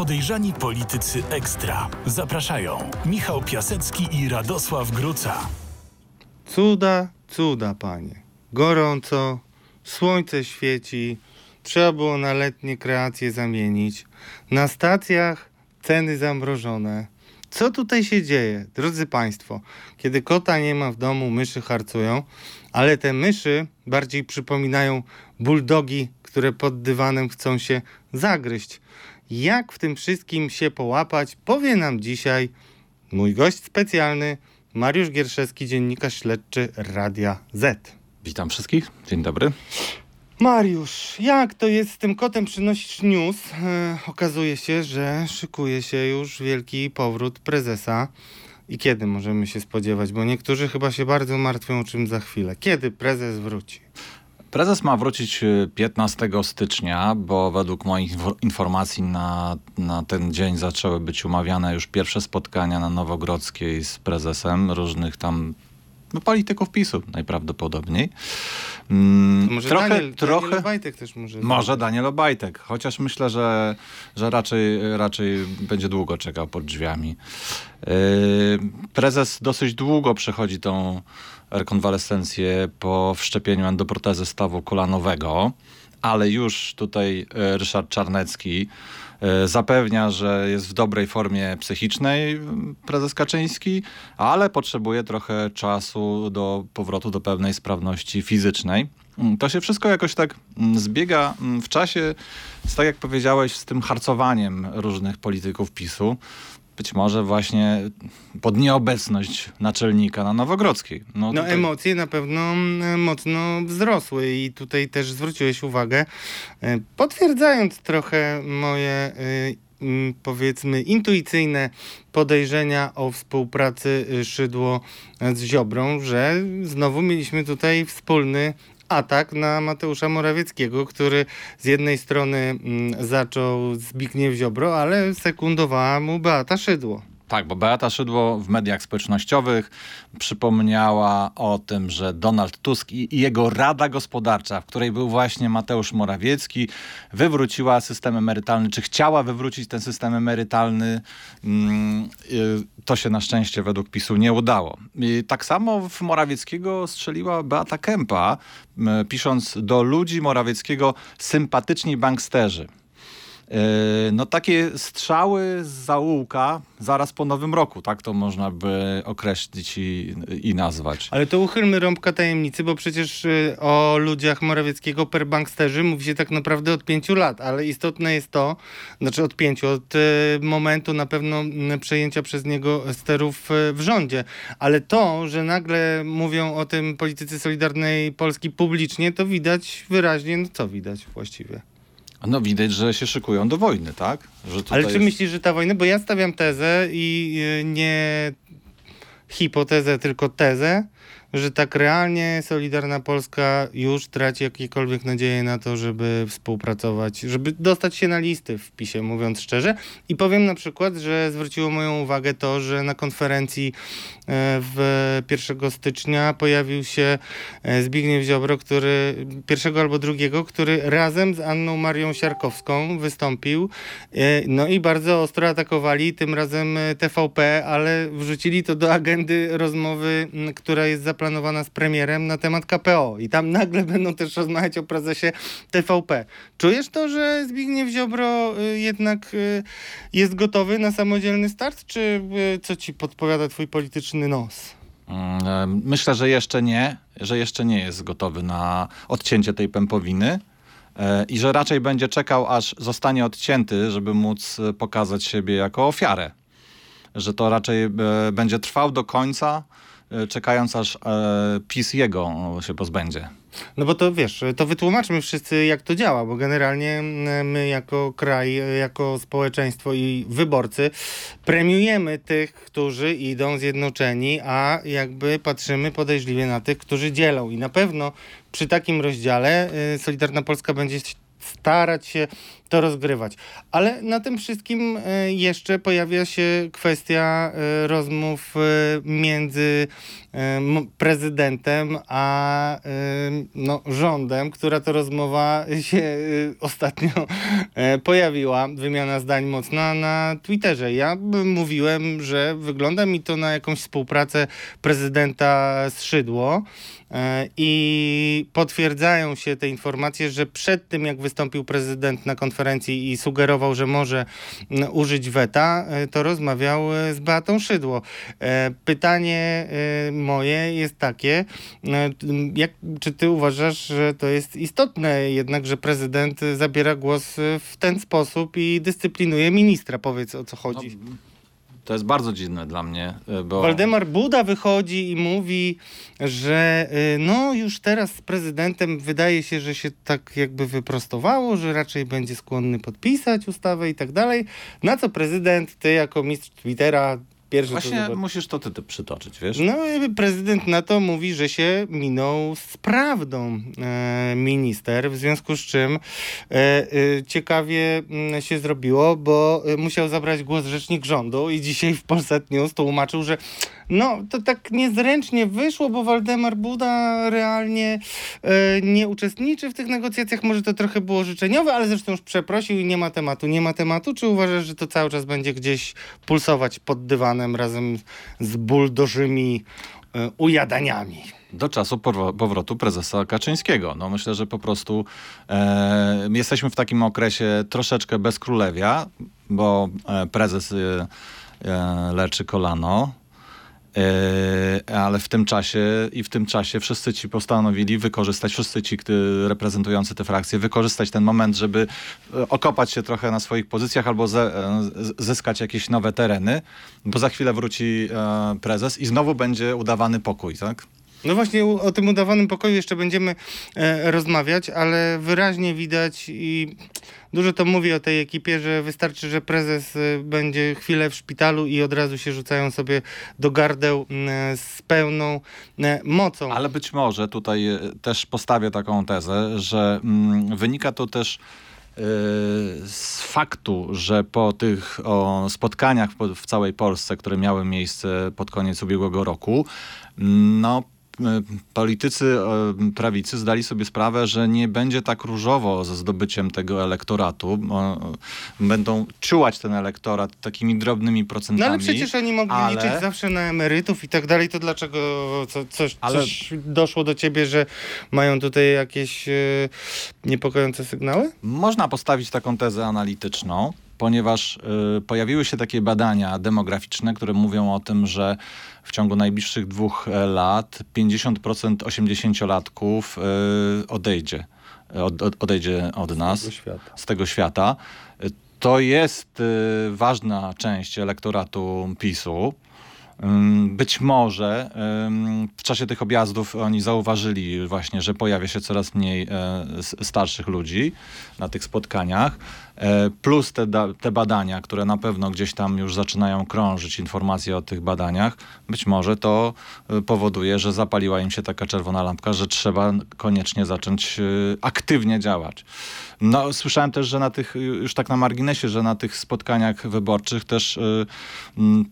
Podejrzani politycy ekstra. Zapraszają Michał Piasecki i Radosław Gruca. Cuda, cuda, panie. Gorąco, słońce świeci, trzeba było na letnie kreacje zamienić. Na stacjach ceny zamrożone. Co tutaj się dzieje? Drodzy Państwo, kiedy kota nie ma w domu, myszy harcują, ale te myszy bardziej przypominają buldogi, które pod dywanem chcą się zagryźć. Jak w tym wszystkim się połapać, powie nam dzisiaj mój gość specjalny, Mariusz Gierszewski, dziennikarz śledczy Radia Z. Witam wszystkich, dzień dobry. Mariusz, jak to jest z tym kotem przynosisz news? E, okazuje się, że szykuje się już wielki powrót prezesa. I kiedy możemy się spodziewać? Bo niektórzy chyba się bardzo martwią o czym za chwilę. Kiedy prezes wróci? Prezes ma wrócić 15 stycznia, bo według moich informacji na, na ten dzień zaczęły być umawiane już pierwsze spotkania na Nowogrodzkiej z prezesem różnych tam no, polityków PiSu najprawdopodobniej. Mm, może trochę, Daniel, trochę, Daniel Obajtek też może. Może Daniel Obajtek, chociaż myślę, że, że raczej, raczej będzie długo czekał pod drzwiami. Yy, prezes dosyć długo przechodzi tą rekonwalescencję po wszczepieniu endoprotezy stawu kolanowego, ale już tutaj e, Ryszard Czarnecki e, zapewnia, że jest w dobrej formie psychicznej prezes Kaczyński, ale potrzebuje trochę czasu do powrotu do pewnej sprawności fizycznej. Mm, to się wszystko jakoś tak mm, zbiega mm, w czasie, tak jak powiedziałeś, z tym harcowaniem różnych polityków PiSu być może właśnie pod nieobecność naczelnika na Nowogrodzkiej. No, no emocje na pewno mm, mocno wzrosły i tutaj też zwróciłeś uwagę, e, potwierdzając trochę moje mm, powiedzmy intuicyjne podejrzenia o współpracy Szydło z Ziobrą, że znowu mieliśmy tutaj wspólny atak na Mateusza Morawieckiego, który z jednej strony mm, zaczął Zbigniew Ziobro, ale sekundowała mu Beata Szydło. Tak, bo Beata Szydło w mediach społecznościowych przypomniała o tym, że Donald Tusk i, jego Rada Gospodarcza, w której był właśnie Mateusz Morawiecki, wywróciła system emerytalny, czy chciała wywrócić ten system emerytalny. Mm, to się na szczęście według PiSu nie udało. I tak samo w Morawieckiego strzeliła Beata Kępa, pisząc do ludzi Morawieckiego sympatyczni banksterzy. E, no takie strzały z zaułka zaraz po nowym roku, tak to można by określić i, i nazwać. Ale to uchylmy rąbka tajemnicy, bo przecież y, o ludziach Morawieckiego per banksterzy mówi się tak naprawdę od pięciu lat, ale istotne jest to, znaczy od pięciu, od y, momentu na pewno przejęcia przez niego sterów y, w rządzie, ale to, że nagle mówią o tym politycy Solidarnej Polski publicznie, to widać wyraźnie, no co widać właściwie? No widać, że się szykują do wojny, tak? Ale czy jest... myślisz, że ta wojna, bo ja stawiam tezę i nie hipotezę, tylko tezę, że tak realnie Solidarna Polska już traci jakiekolwiek nadzieję na to, żeby współpracować, żeby dostać się na listy w PiSie, mówiąc szczerze. I powiem na przykład, że zwróciło moją uwagę to, że na konferencji e, w 1 stycznia pojawił się e, Zbigniew Ziobro, który pierwszego albo drugiego, który razem z Anną Marią Siarkowską wystąpił. E, no i bardzo ostro atakowali tym razem TVP, ale wrzucili to do agendy rozmowy, która jest zaplanowana zaplanowana z premierem na temat KPO i tam nagle będą też rozmawiać o prezesie TVP. Czujesz to, że Zbigniew Ziobro y, jednak y, jest gotowy na samodzielny start, czy y, co ci podpowiada twój polityczny nos? Mm, myślę, że jeszcze nie, że jeszcze nie jest gotowy na odcięcie tej pępowiny e, i że raczej będzie czekał, aż zostanie odcięty, żeby móc pokazać siebie jako ofiarę. Że to raczej e, będzie trwał do końca, E, czekając aż e, PiS jego się pozbędzie. No bo to wiesz, to wytłumaczmy wszyscy jak to działa, bo generalnie my jako kraj, jako społeczeństwo i wyborcy premiujemy tych, którzy idą zjednoczeni, a jakby patrzymy podejrzliwie na tych, którzy dzielą. I na pewno przy takim rozdziale Solidarna Polska będzie starać się to rozgrywać. Ale na tym wszystkim e, jeszcze pojawia się kwestia e, rozmów e, między prezydentem a no, rządem, która to rozmowa się ostatnio pojawiła. Wymiana zdań mocna na Twitterze. Ja mówiłem, że wygląda mi to na jakąś współpracę prezydenta z Szydło. I potwierdzają się te informacje, że przed tym, jak wystąpił prezydent na konferencji i sugerował, że może mm, użyć weta, e, to rozmawiał e, z Beatą Szydło. E, pytanie moje jest takie, jak, czy ty uważasz, że to jest istotne jednak, że prezydent zabiera głos w ten sposób i dyscyplinuje ministra? Powiedz o co chodzi. No to jest bardzo dziwne dla mnie, e, bo... Waldemar Buda wychodzi i mówi, że e, no już teraz z prezydentem wydaje się, że się tak jakby wyprostowało, że raczej będzie skłonny podpisać ustawę i tak dalej. Na co prezydent, ty jako mistrz Twittera Pierwszy Właśnie to musisz to ty, ty przytoczyć, wiesz? No prezydent na to mówi, że się minął z prawdą e, minister, w związku z czym e, e, ciekawie mm, się zrobiło, bo e, musiał zabrać głos rzecznik rządu i dzisiaj w Polsat News tłumaczył, że no to tak niezręcznie wyszło, bo Waldemar Buda realnie e, nie uczestniczy w tych negocjacjach. Może to trochę było życzeniowe, ale zresztą już przeprosił i nie ma tematu. Nie ma tematu. Czy uważasz, że to cały czas będzie gdzieś pulsować pod dywanem razem z buldożymi e, ujadaniami? do czasu powrotu prezesa Kaczyńskiego. No myślę, że po prostu e, jesteśmy w takim okresie troszeczkę bez królewia, bo e, prezes e, e leczy kolano, ale w tym czasie i w tym czasie wszyscy ci postanowili wykorzystać, wszyscy ci reprezentujący te frakcje, wykorzystać ten moment, żeby e, okopać się trochę na swoich pozycjach albo e, zyskać jakieś nowe tereny, bo za chwilę wróci prezes i znowu będzie udawany pokój, tak? No właśnie o tym udawanym pokoju jeszcze będziemy e, rozmawiać, ale wyraźnie widać i dużo to mówi o tej ekipie, że wystarczy, że prezes e, będzie chwilę w szpitalu i od razu się rzucają sobie do gardeł z pełną e, mocą. Ale być może tutaj e, też postawię taką tezę, że mm, wynika to też z faktu, że po tych o, spotkaniach w całej Polsce, które miały miejsce pod koniec ubiegłego roku, no politycy e, prawicy zdali sobie sprawę, że nie będzie tak różowo ze zdobyciem tego elektoratu. Będą czułać ten elektorat takimi drobnymi procentami. No ale przecież oni mogli ale... liczyć zawsze na emerytów i tak dalej, to dlaczego co, coś, ale... coś doszło do ciebie, że mają tutaj jakieś e, niepokojące sygnały? Można postawić taką tezę analityczną ponieważ y, pojawiły się takie badania demograficzne, które mówią o tym, że w ciągu najbliższych dwóch e, lat 50% 80-latków y, odejdzie. Od, od, odejdzie od nas, z tego świata. Z tego świata. To jest ważna część elektoratu PiSu. Być może w czasie tych objazdów oni zauważyli właśnie, że pojawia się coraz mniej e, starszych ludzi na tych spotkaniach, e, plus te, te badania, które na pewno gdzieś tam już zaczynają krążyć informacje o tych badaniach. Być może to e, powoduje, że zapaliła im się taka czerwona lampka, że trzeba koniecznie zacząć aktywnie działać. No, słyszałem też, że na tych, już tak na marginesie, że na tych spotkaniach wyborczych też y,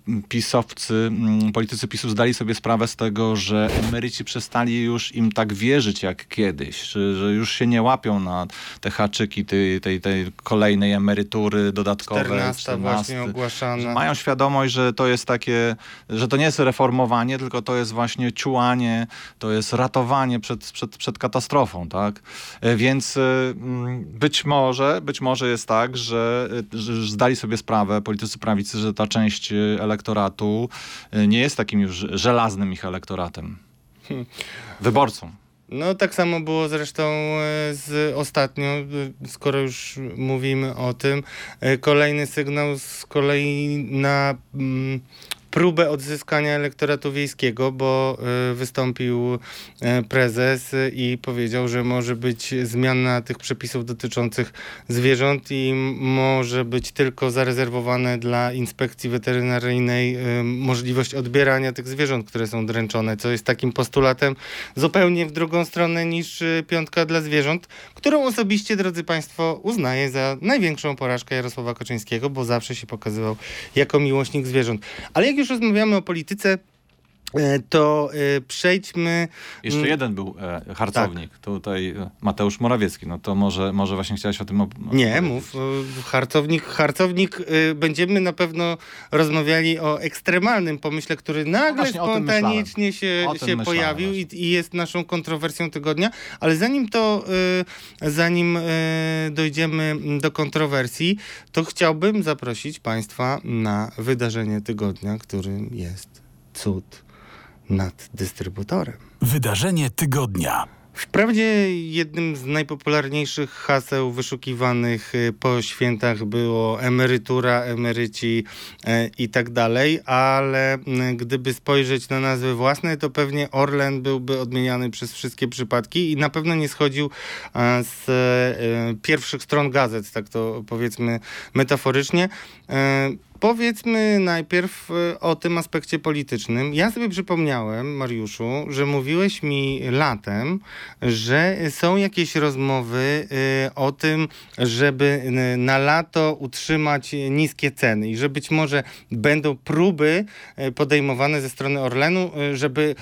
y, pisowcy, y, politycy PiSu zdali sobie sprawę z tego, że emeryci przestali już im tak wierzyć jak kiedyś, że, że już się nie łapią na te haczyki tej, tej, tej kolejnej emerytury dodatkowej. 14, 14 właśnie ogłaszana. Mają świadomość, że to jest takie, że to nie jest reformowanie, tylko to jest właśnie ciułanie, to jest ratowanie przed, przed, przed katastrofą, tak? E, więc y, mm, być może, być może jest tak, że, że zdali sobie sprawę politycy prawicy, że ta część elektoratu nie jest takim już żelaznym ich elektoratem. Wyborcą. No tak samo było zresztą e, z ostatnio, e, skoro już mówimy o tym. E, kolejny sygnał z kolei na mm, próbę odzyskania elektoratu wiejskiego, bo y, wystąpił y, prezes i powiedział, że może być zmiana tych przepisów dotyczących zwierząt i może być tylko zarezerwowane dla inspekcji weterynaryjnej y, możliwość odbierania tych zwierząt, które są dręczone, co jest takim postulatem zupełnie w drugą stronę niż piątka dla zwierząt, którą osobiście, drodzy Państwo, uznaję za największą porażkę Jarosława Kaczyńskiego, bo zawsze się pokazywał jako miłośnik zwierząt. Ale jak już rozmawiamy o polityce, to e, przejdźmy. Jeszcze Mm, jeden był e, harcownik, tutaj e, Mateusz Morawiecki. No to może, może właśnie chciałeś o tym op- Nie, opowiedzieć. mów. e, Harcownik, harcownik będziemy na pewno rozmawiali o ekstremalnym pomyśle, który nagle właśnie spontanicznie się, się myślałem pojawił i, i jest naszą kontrowersją tygodnia. Ale zanim to, zanim dojdziemy do kontrowersji, to chciałbym zaprosić Państwa na wydarzenie tygodnia, którym jest cud nad dystrybutorem. Wydarzenie tygodnia. Wprawdzie jednym z najpopularniejszych haseł wyszukiwanych y, po świętach było emerytura, emeryci e, i tak dalej, ale gdyby spojrzeć na nazwy własne, to pewnie Orlen byłby odmieniany przez wszystkie przypadki i na pewno nie schodził z e, pierwszych stron gazet, tak to powiedzmy metaforycznie. E, Powiedzmy najpierw e, o tym aspekcie politycznym. Ja sobie przypomniałem, Mariuszu, że mówiłeś mi latem, że są jakieś rozmowy y, o tym, żeby na lato utrzymać niskie ceny i że być może będą próby podejmowane ze strony Orlenu, żeby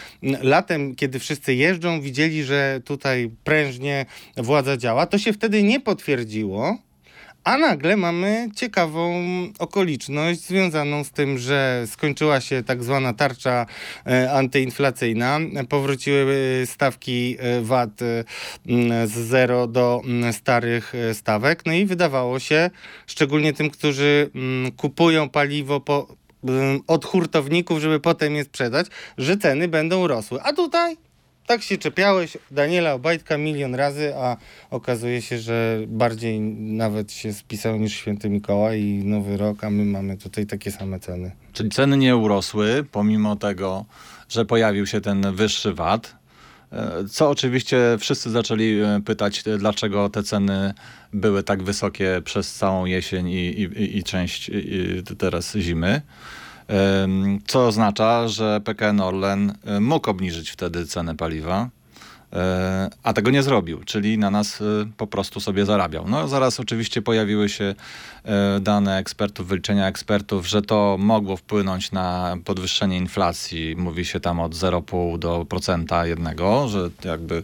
latem, kiedy wszyscy jeżdżą, widzieli, że tutaj prężnie władza działa. To się wtedy nie potwierdziło. A nagle mamy ciekawą okoliczność związaną z tym, że skończyła się tak zwana tarcza e, antyinflacyjna. Powróciły e, stawki e, VAT z zero do starych stawek. No i wydawało się, szczególnie tym, którzy kupują paliwo po, od hurtowników, żeby potem je sprzedać, że ceny będą rosły. A tutaj tak się czepiałeś Daniela Obajtka milion razy, a okazuje się, że bardziej nawet się spisał niż Święty Mikołaj i Nowy Rok, a my mamy tutaj takie same ceny. Czyli ceny nie urosły, pomimo tego, że pojawił się ten wyższy VAT. E, Co oczywiście wszyscy zaczęli e, pytać, e, dlaczego te ceny były tak wysokie przez całą jesień i, i, i- część i teraz zimy. Co oznacza, że PKN Orlen e, mógł obniżyć wtedy cenę paliwa, e, a tego nie zrobił, czyli na nas e, po prostu sobie zarabiał. No zaraz oczywiście pojawiły się dane ekspertów, wyliczenia ekspertów, że to mogło wpłynąć na podwyższenie inflacji. Mówi się tam od 0,5 do procenta jednego, że jakby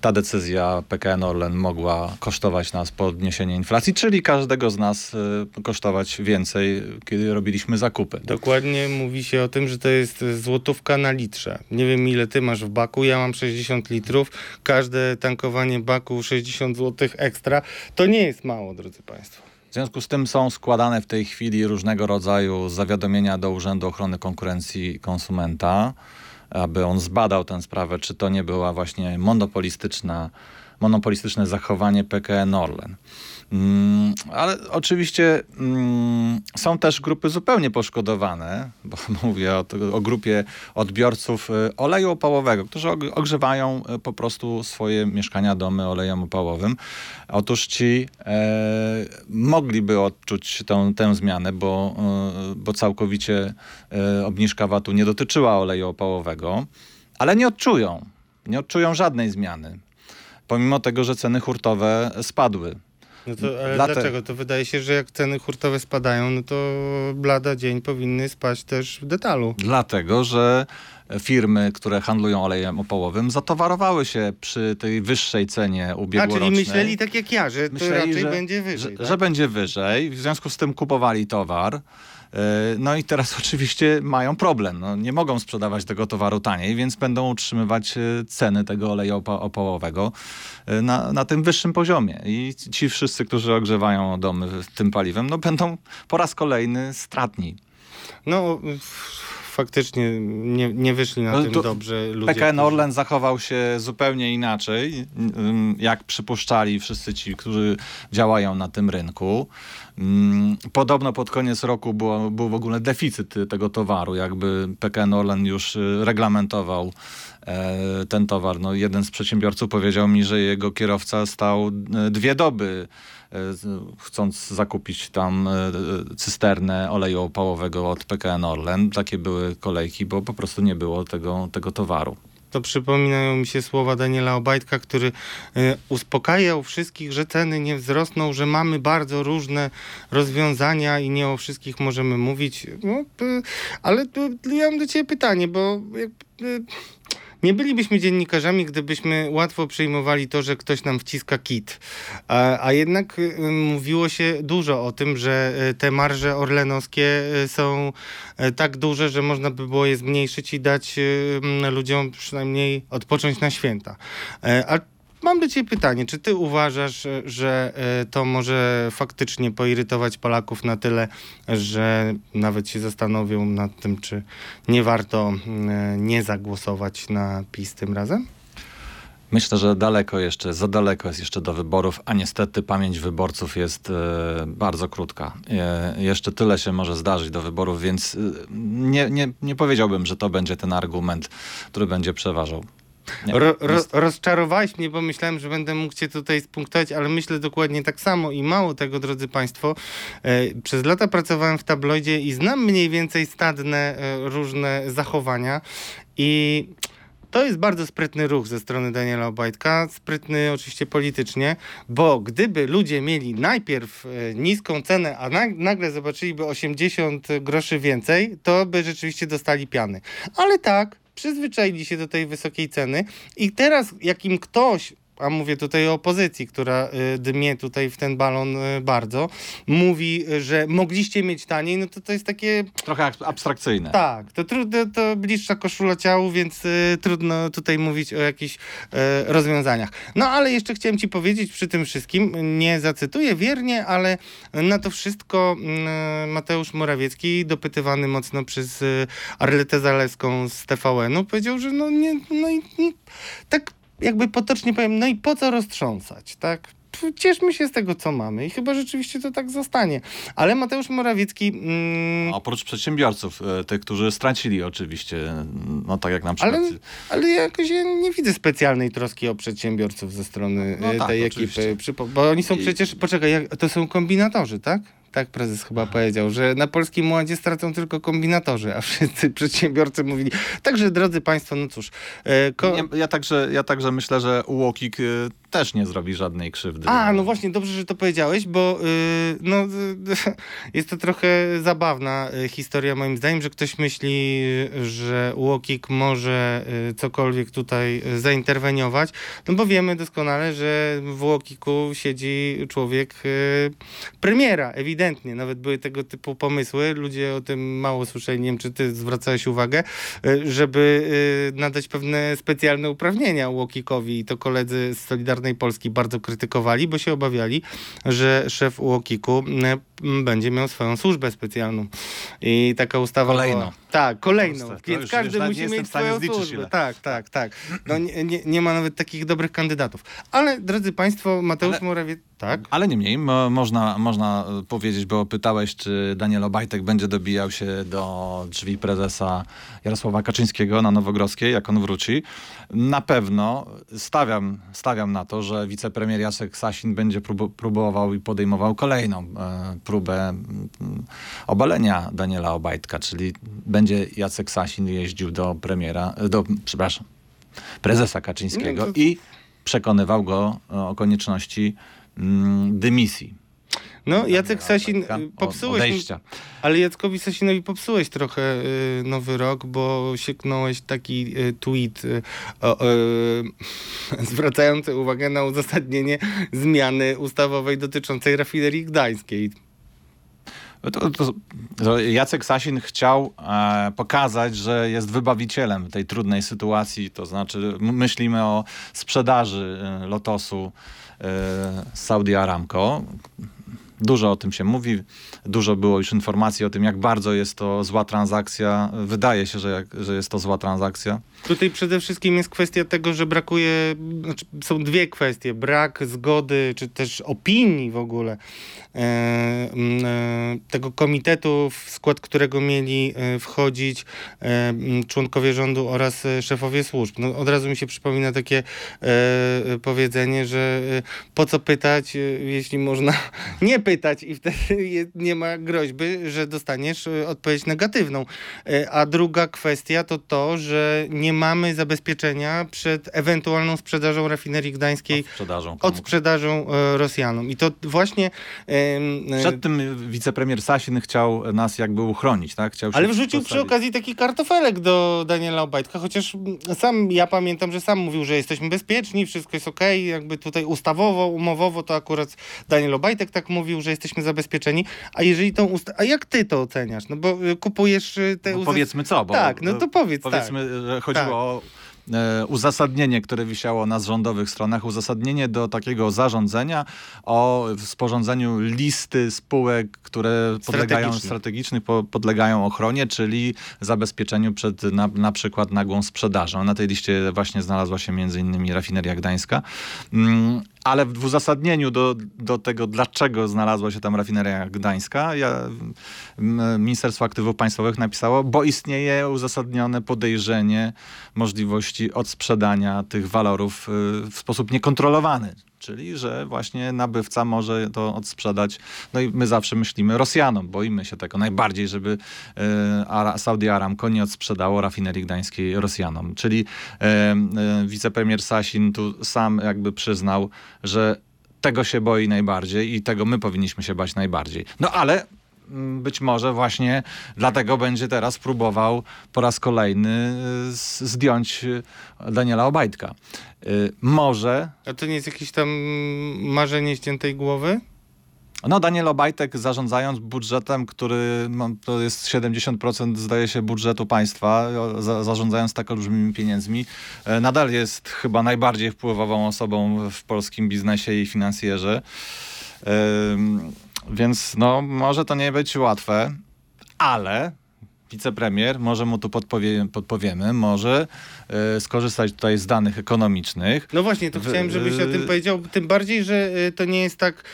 ta decyzja PKN Orlen mogła kosztować nas podniesienie inflacji, czyli każdego z nas e, kosztować więcej, kiedy robiliśmy zakupy. Dokładnie mówi się o tym, że to jest złotówka na litrze. Nie wiem ile ty masz w baku, ja mam 60 litrów. Każde tankowanie baku 60 zł ekstra. To nie jest mało, drodzy Państwo. W związku z tym są składane w tej chwili różnego rodzaju zawiadomienia do Urzędu Ochrony Konkurencji Konsumenta, aby on zbadał tę sprawę, czy to nie była właśnie monopolistyczna, monopolistyczne zachowanie PKN Orlen. Mm, ale oczywiście mm, są też grupy zupełnie poszkodowane, bo mówię o, o grupie odbiorców y, oleju opałowego, którzy og- ogrzewają y, po prostu swoje mieszkania, domy olejem opałowym. Otóż ci e, mogliby odczuć tę, tę zmianę, bo, e, bo całkowicie e, obniżka VAT-u nie dotyczyła oleju opałowego, ale nie odczują. Nie odczują żadnej zmiany. Pomimo tego, że ceny hurtowe spadły. No to, ale dlaczego? To wydaje się, że jak ceny hurtowe spadają, no to blada dzień powinny spać też w detalu. Dlatego, że firmy, które handlują olejem opałowym, zatowarowały się przy tej wyższej cenie A, ubiegłorocznej. czyli myśleli tak jak ja, że to Myśleli, raczej że- będzie wyżej. Że, tak? że będzie wyżej, w związku z tym kupowali towar. Yy, No i teraz oczywiście mają problem. No, nie mogą sprzedawać tego towaru taniej, więc będą utrzymywać yy, ceny tego oleju opa- opałowego yy, na, na tym wyższym poziomie. I ci wszyscy, którzy ogrzewają domy tym paliwem, no będą po raz kolejny stratni. No, faktycznie nie, nie wyszli na No tym dobrze ludzie. PKN Orlen zachował się zupełnie inaczej, ym, jak przypuszczali wszyscy ci, którzy działają na tym rynku. Ym, Podobno pod koniec roku było, był w ogóle deficyt tego towaru, jakby PKN Orlen już y, reglamentował e, ten towar. No, jeden z przedsiębiorców powiedział mi, że jego kierowca stał e, dwie doby chcąc zakupić tam e, cysternę oleju opałowego od PKN Orlen. Takie były kolejki, bo po prostu nie było tego, tego towaru. To przypominają mi się słowa Daniela Obajtka, który e, uspokajał wszystkich, że ceny nie wzrosną, że mamy bardzo różne rozwiązania i nie o wszystkich możemy mówić. No, e, ale e, ja mam do ciebie pytanie, bo e, nie bylibyśmy dziennikarzami, gdybyśmy łatwo przyjmowali to, że ktoś nam wciska kit. A, jednak y, mówiło się dużo o tym, że y, te marże orlenowskie y, są tak duże, że można by było je zmniejszyć i dać mm, ludziom przynajmniej odpocząć na święta. E, A Mam do Ciebie pytanie, czy Ty uważasz, e, że e, to może faktycznie poirytować Polaków na tyle, że nawet się zastanowią nad tym, czy nie warto mm, nie zagłosować na PiS tym razem? Myślę, że daleko jeszcze, za daleko jest jeszcze do wyborów, a niestety pamięć wyborców jest e, bardzo krótka. E, jeszcze tyle się może zdarzyć do wyborów, więc e, nie, nie, nie powiedziałbym, że to będzie ten argument, który będzie przeważał. Ro, ro, rozczarowałeś mnie, bo myślałem, że będę mógł cię tutaj spunktować, ale myślę dokładnie tak samo i mało tego, drodzy Państwo. E, przez lata pracowałem w tabloidzie i znam mniej więcej stadne e, różne zachowania i to jest bardzo sprytny ruch ze strony Daniela Obajtka, sprytny oczywiście politycznie, bo gdyby ludzie mieli najpierw e, niską cenę, a na, nagle zobaczyliby 80 groszy więcej, to by rzeczywiście dostali piany. Ale tak, przyzwyczaili się do tej wysokiej ceny. I teraz jak im ktoś a mówię tutaj o opozycji, która y, dmie tutaj w ten balon y, bardzo, mówi, że mogliście mieć taniej, no to to jest takie Trochę ab- abstrakcyjne. tak, to trudno, to bliższa koszula ciału, więc y, trudno tutaj mówić o jakichś y, rozwiązaniach. No ale jeszcze chciałem ci powiedzieć przy tym wszystkim, nie zacytuję wiernie, ale na to wszystko y, Mateusz Morawiecki, dopytywany mocno przez Arletę Zalewską z TVN-u, powiedział, że no nie, no i tak jakby potocznie powiem, no i po co roztrząsać, tak? Cieszmy się z tego, co mamy i chyba rzeczywiście to tak zostanie. Ale Mateusz Morawiecki... Mm, Oprócz przedsiębiorców, e, tych, którzy stracili oczywiście, no tak jak na przykład... Ale, ale jakoś ja nie widzę specjalnej troski o przedsiębiorców ze strony No e, tak, tej oczywiście. ekipy. Przypo- Bo oni są przecież, poczekaj, to są kombinatorzy, tak? Tak prezes chyba powiedział, że na Polskim Ładzie stracą tylko kombinatorzy, a wszyscy przedsiębiorcy mówili. Także drodzy Państwo, no cóż. E, ko- Nie, ja, także, ja także myślę, że UOKiK y, też nie zrobi żadnej krzywdy. A, no właśnie, dobrze, że to powiedziałeś, bo y, no, y, jest to trochę zabawna y, historia moim zdaniem, że ktoś myśli, że UOKiK może y, cokolwiek tutaj y, zainterweniować, no bo wiemy doskonale, że w UOKiK-u siedzi człowiek y, premiera, ewidentnie. Nawet były tego typu pomysły, ludzie o tym mało słyszeli, nie wiem, czy ty zwracałeś uwagę, żeby nadać pewne specjalne uprawnienia UOKiK-owi i to koledzy z Solidarnej Polski bardzo krytykowali, bo się obawiali, że szef UOKiK-u y, będzie miał swoją służbę specjalną. I taka ustawa Kolejną. Tak, kolejną. Więc już- każdy już musi mieć swoją służbę. ile. Tak, tak, tak. No, nie, nie, nie ma nawet takich dobrych kandydatów. Ale, drodzy Państwo, Mateusz Ale- Morawiecki... Tak? Ale niemniej mo, można, można e, powiedzieć, bo pytałeś, czy Daniel Obajtek będzie dobijał się do drzwi prezesa Jarosława Kaczyńskiego na Nowogrodzkiej, jak on wróci. Na pewno stawiam, stawiam na to, że wicepremier Jacek Sasin będzie próbu- próbował i podejmował kolejną e, próbę obalenia Daniela Obajtka, czyli będzie Jacek Sasin jeździł do premiera, do, przepraszam, prezesa Kaczyńskiego No to- i przekonywał go o konieczności mm, dymisji. No, Jacek Sasin, y, popsułeś Odejścia. ale Jackowi Sasinowi popsułeś trochę y, nowy rok, bo sieknąłeś taki y, tweet y, zwracający uwagę na uzasadnienie zmiany ustawowej dotyczącej rafinerii gdańskiej. To, to, to Jacek Sasin chciał e, pokazać, że jest wybawicielem tej trudnej sytuacji, to znaczy myślimy o sprzedaży e, Lotosu e, Saudi Aramco. Dużo o tym się mówi, dużo było już informacji o tym, jak bardzo jest to zła transakcja. Wydaje się, że, jak, że jest to zła transakcja. Tutaj przede wszystkim jest kwestia tego, że brakuje, znaczy są dwie kwestie, brak zgody, czy też opinii w ogóle e, e, tego komitetu, w skład którego mieli e, wchodzić e, członkowie rządu oraz e, szefowie służb. No, od razu mi się przypomina takie e, powiedzenie, że po co pytać, jeśli można nie pytać i wtedy nie ma groźby, że dostaniesz odpowiedź negatywną. A druga kwestia to to, że nie mamy zabezpieczenia przed ewentualną sprzedażą rafinerii gdańskiej Od sprzedażą. od komu- sprzedażą e, Rosjanom. I to właśnie. e, Przed tym wicepremier Sasin chciał nas jakby uchronić, tak? Chciał się ale wrzucił przy postawić- okazji taki kartofelek do Daniela Obajtka, chociaż sam ja pamiętam, że sam mówił, że jesteśmy bezpieczni, wszystko jest okej, jakby tutaj ustawowo, umowowo to akurat Daniel Obajtek tak mówił, że jesteśmy zabezpieczeni. A jeżeli tą usta- A jak ty to oceniasz? No bo y, kupujesz y, te No uza- powiedzmy co, bo Tak, no to powiedz, Powiedzmy, że chodziło Tak. o e, uzasadnienie, które wisiało na rządowych stronach, uzasadnienie do takiego zarządzenia o sporządzeniu listy spółek, które podlegają Strategicznych. strategicznych, po, podlegają ochronie, czyli zabezpieczeniu przed na, na przykład nagłą sprzedażą. Na tej liście właśnie znalazła się między innymi rafineria gdańska. Mm, ale w uzasadnieniu do, do tego, dlaczego znalazła się tam rafineria gdańska, ja, m, Ministerstwo Aktywów Państwowych napisało, bo istnieje uzasadnione podejrzenie możliwości odsprzedania tych walorów y, w sposób niekontrolowany. Czyli, że właśnie nabywca może to odsprzedać. No i my zawsze myślimy Rosjanom, boimy się tego najbardziej, żeby Ara- Saudi Aramco nie odsprzedało rafinerii gdańskiej Rosjanom. Czyli y, y, wicepremier Sasin tu sam jakby przyznał, że tego się boi najbardziej i tego my powinniśmy się bać najbardziej. No ale być może właśnie dlatego będzie teraz próbował po raz kolejny y, zdjąć y, Daniela Obajtka. Y, Może A to nie jest jakieś tam marzenie ściętej głowy? No, Daniel Obajtek zarządzając budżetem, który ma, to jest 70% zdaje się budżetu państwa, za, zarządzając tak olbrzymimi pieniędzmi, e, nadal jest chyba najbardziej wpływową osobą w polskim biznesie i finansjerze. Ym, Więc no, może to nie być łatwe, ale wicepremier, może mu tu podpowie, podpowiemy, może e, skorzystać tutaj z danych ekonomicznych. No właśnie, to W- chciałem, żebyś o tym y- powiedział. Tym bardziej, że y, to nie jest tak.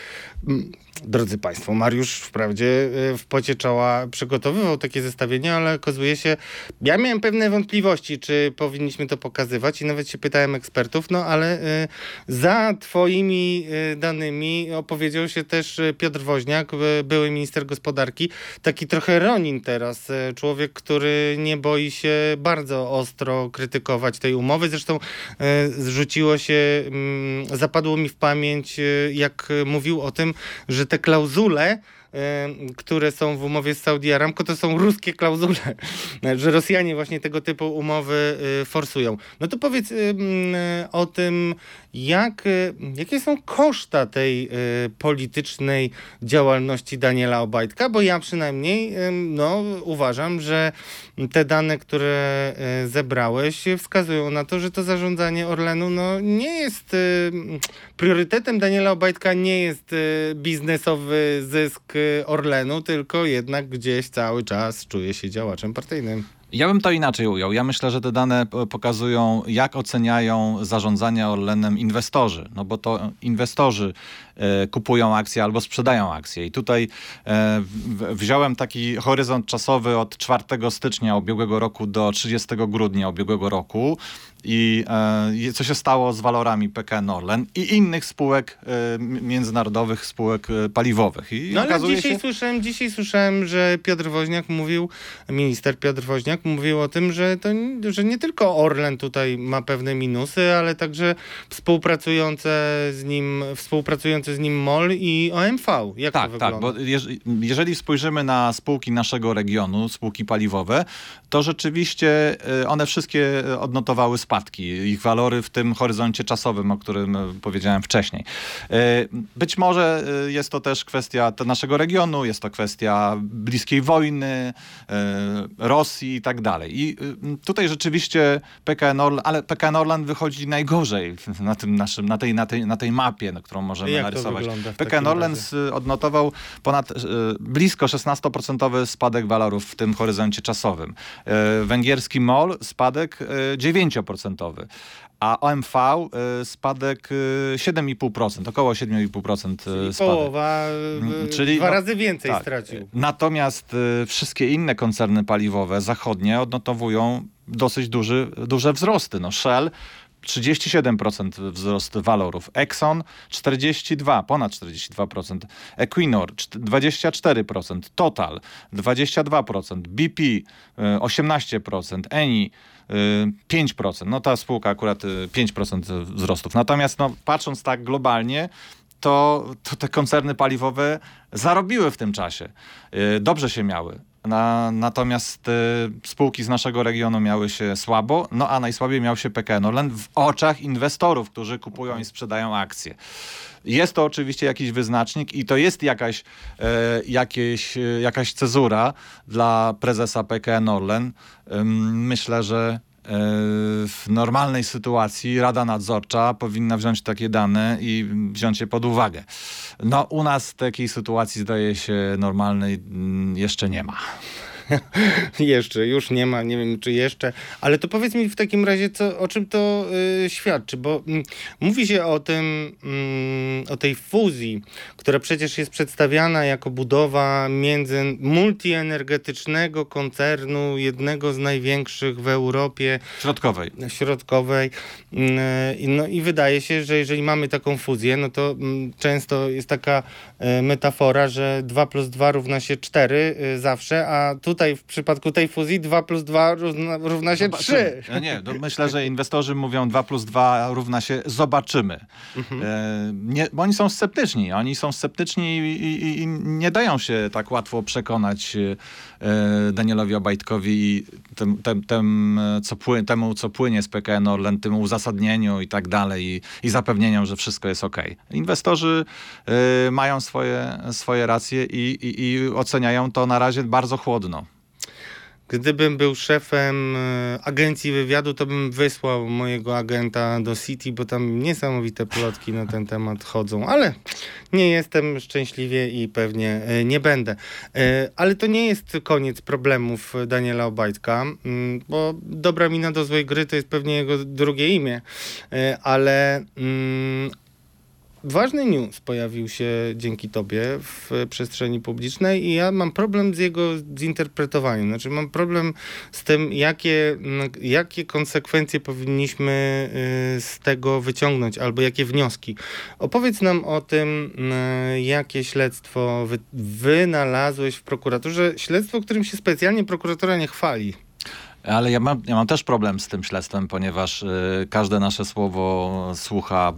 Mm, Drodzy Państwo, Mariusz wprawdzie y, w pocie czoła przygotowywał takie zestawienia, ale okazuje się, ja miałem pewne wątpliwości, czy powinniśmy to pokazywać i nawet się pytałem ekspertów, no ale y, za Twoimi y, danymi opowiedział się też Piotr Woźniak, były minister gospodarki, taki trochę Ronin teraz, człowiek, który nie boi się bardzo ostro krytykować tej umowy. Zresztą e, zrzuciło się, mm, zapadło mi w pamięć, e, jak e, mówił o tym, że te klauzule, e, które są w umowie z Saudi Aramco, to są ruskie klauzule, że Rosjanie właśnie tego typu umowy e, forsują. No to powiedz e, o tym, jak, e, jakie są koszta tej e, politycznej działalności Daniela Obajtka, bo ja przynajmniej e, no, uważam, że te dane, które zebrałeś, wskazują na to, że to zarządzanie Orlenu no, nie jest priorytetem Daniela Obajtka, nie jest biznesowy zysk Orlenu, tylko jednak gdzieś cały czas czuje się działaczem partyjnym. Ja bym to inaczej ujął. Ja myślę, że te dane pokazują, jak oceniają zarządzania Orlenem inwestorzy. No bo to inwestorzy e, kupują akcje albo sprzedają akcje. I tutaj e, wziąłem taki horyzont czasowy od 4 stycznia ubiegłego roku do 30 grudnia ubiegłego roku. I e, co się stało z walorami PKN Orlen i innych spółek e, międzynarodowych, spółek e, paliwowych. I No ale dzisiaj się, słyszałem, dzisiaj słyszałem, że Piotr Woźniak mówił, minister Piotr Woźniak mówił o tym, że, to, że nie tylko Orlen tutaj ma pewne minusy, ale także współpracujące z nim, współpracujące z nim MOL i OMV. Jak to Tak, wygląda? tak, bo jeż, jeżeli spojrzymy na spółki naszego regionu, spółki paliwowe, to rzeczywiście e, one wszystkie odnotowały spadek spadki, ich walory w tym horyzoncie czasowym, o którym e, powiedziałem wcześniej. E, być może e, jest to też kwestia naszego regionu, jest to kwestia bliskiej wojny, Rosji i tak dalej. I tutaj rzeczywiście PKN Orlan, ale PKN Orlan wychodzi najgorzej na, tym naszym, na, tej, na, tej, na tej mapie, na którą możemy Jak narysować. PKN Orlen odnotował ponad blisko 16% spadek walorów w tym horyzoncie czasowym. Węgierski MOL spadek 9%. 4,5%, a OMV y, spadek y, 7,5%, około 7,5% y, spadek. Połowa, mm, Czyli dwa no, razy więcej tak. stracił. Natomiast wszystkie inne koncerny paliwowe zachodnie odnotowują dosyć duży, duże wzrosty. No Shell 37% wzrost walorów, Exxon 42, ponad 42%, Equinor 24%, Total 22%, BP 18%, Eni 5%. No ta spółka akurat y, 5% wzrostów. Natomiast no, patrząc tak globalnie, to, to te koncerny paliwowe zarobiły w tym czasie. Y, Dobrze się miały. Na, natomiast y, spółki z naszego regionu miały się słabo, no a najsłabiej miał się PKN Orlen w oczach inwestorów, którzy kupują i sprzedają akcje. Jest to oczywiście jakiś wyznacznik i to jest jakaś, e, jakieś, e, jakaś cezura dla prezesa PKN Orlen. Myślę, że w normalnej sytuacji Rada Nadzorcza powinna wziąć takie dane i wziąć je pod uwagę. No u nas takiej sytuacji zdaje się normalnej mm, jeszcze nie ma. Jeszcze, już nie ma, nie wiem czy jeszcze, ale to powiedz mi w takim razie, co, o czym to y, świadczy, bo mm, mówi się o tym, mm, o tej fuzji, która przecież jest przedstawiana jako budowa między multienergetycznego koncernu, jednego z największych w Europie, Środkowej. środkowej. Mm, i No i wydaje się, że jeżeli mamy taką fuzję, no to często jest taka e, metafora, że 2 plus 2 równa się 4 y, zawsze, a tutaj w przypadku tej fuzji 2 plus 2 równa, równa się 3. Ja Nie, no myślę, że inwestorzy mówią 2 plus 2 równa się zobaczymy. E, nie, bo oni są sceptyczni. Oni są sceptyczni i, i, i nie dają się tak łatwo przekonać e, Danielowi Obajtkowi i tym, tym, e, co pły, temu, co płynie z PKN Orlen, tym uzasadnieniu i tak dalej i, i zapewnieniom, że wszystko jest ok. Inwestorzy e, mają swoje, swoje racje i, i, i oceniają to na razie bardzo chłodno. Gdybym był szefem e, agencji wywiadu, to bym wysłał mojego agenta do City, bo tam niesamowite plotki na ten temat chodzą, ale nie jestem szczęśliwie i pewnie e, nie będę. E, Ale to nie jest koniec problemów Daniela Obajtka, bo dobra mina do złej gry to jest pewnie jego drugie imię, ale mm, Ważny news pojawił się dzięki tobie w przestrzeni publicznej i ja mam problem z jego zinterpretowaniem. Znaczy mam problem z tym, jakie, mm, jakie konsekwencje powinniśmy y, z tego wyciągnąć albo jakie wnioski. Opowiedz nam o tym, y, jakie śledztwo wy, wynalazłeś w prokuraturze. Śledztwo, którym się specjalnie prokuratura nie chwali. Ale ja mam, ja mam też problem z tym śledztwem, ponieważ y, każde nasze słowo słucha,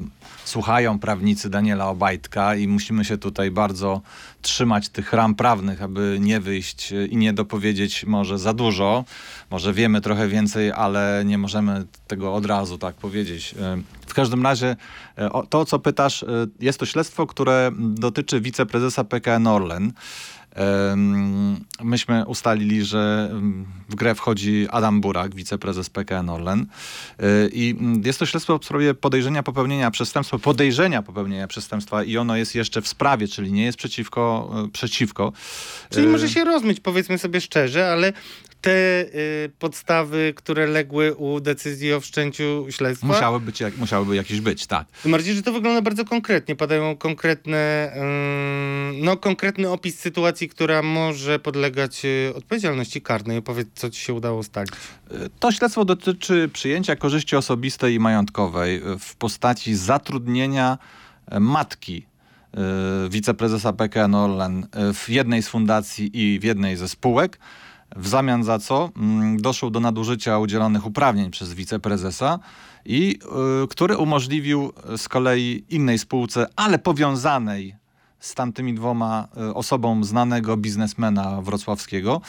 słuchają prawnicy Daniela Obajtka i musimy się tutaj bardzo trzymać tych ram prawnych, aby nie wyjść y, i nie dopowiedzieć może za dużo. Może wiemy trochę więcej, ale nie możemy tego od razu tak powiedzieć. Y, W każdym razie y, to, co pytasz, jest to śledztwo, które dotyczy wiceprezesa PKN Orlen. Myśmy ustalili, że w grę wchodzi Adam Burak, wiceprezes PKN Orlen. Y, I mm, jest to śledztwo w sprawie podejrzenia popełnienia przestępstwa, podejrzenia popełnienia przestępstwa i ono jest jeszcze w sprawie, czyli nie jest przeciwko. y, przeciwko. Czyli Y, może się rozmyć, powiedzmy sobie szczerze, ale te y, podstawy, które legły u decyzji o wszczęciu śledztwa, Musiały, być, jak- musiałyby jakieś być, tak. Tym bardziej, że to wygląda bardzo konkretnie. Padają konkretne, no, konkretny opis sytuacji, która może podlegać y, odpowiedzialności karnej. Opowiedz, co ci się udało ustalić. To śledztwo dotyczy przyjęcia korzyści osobistej i majątkowej w postaci zatrudnienia e, matki e, wiceprezesa PKN Orlen e, w jednej z fundacji i w jednej ze spółek, w zamian za co mm, doszło do nadużycia udzielonych uprawnień przez wiceprezesa i e, który umożliwił z kolei innej spółce, ale powiązanej z tamtymi dwoma e, osobom znanego biznesmena wrocławskiego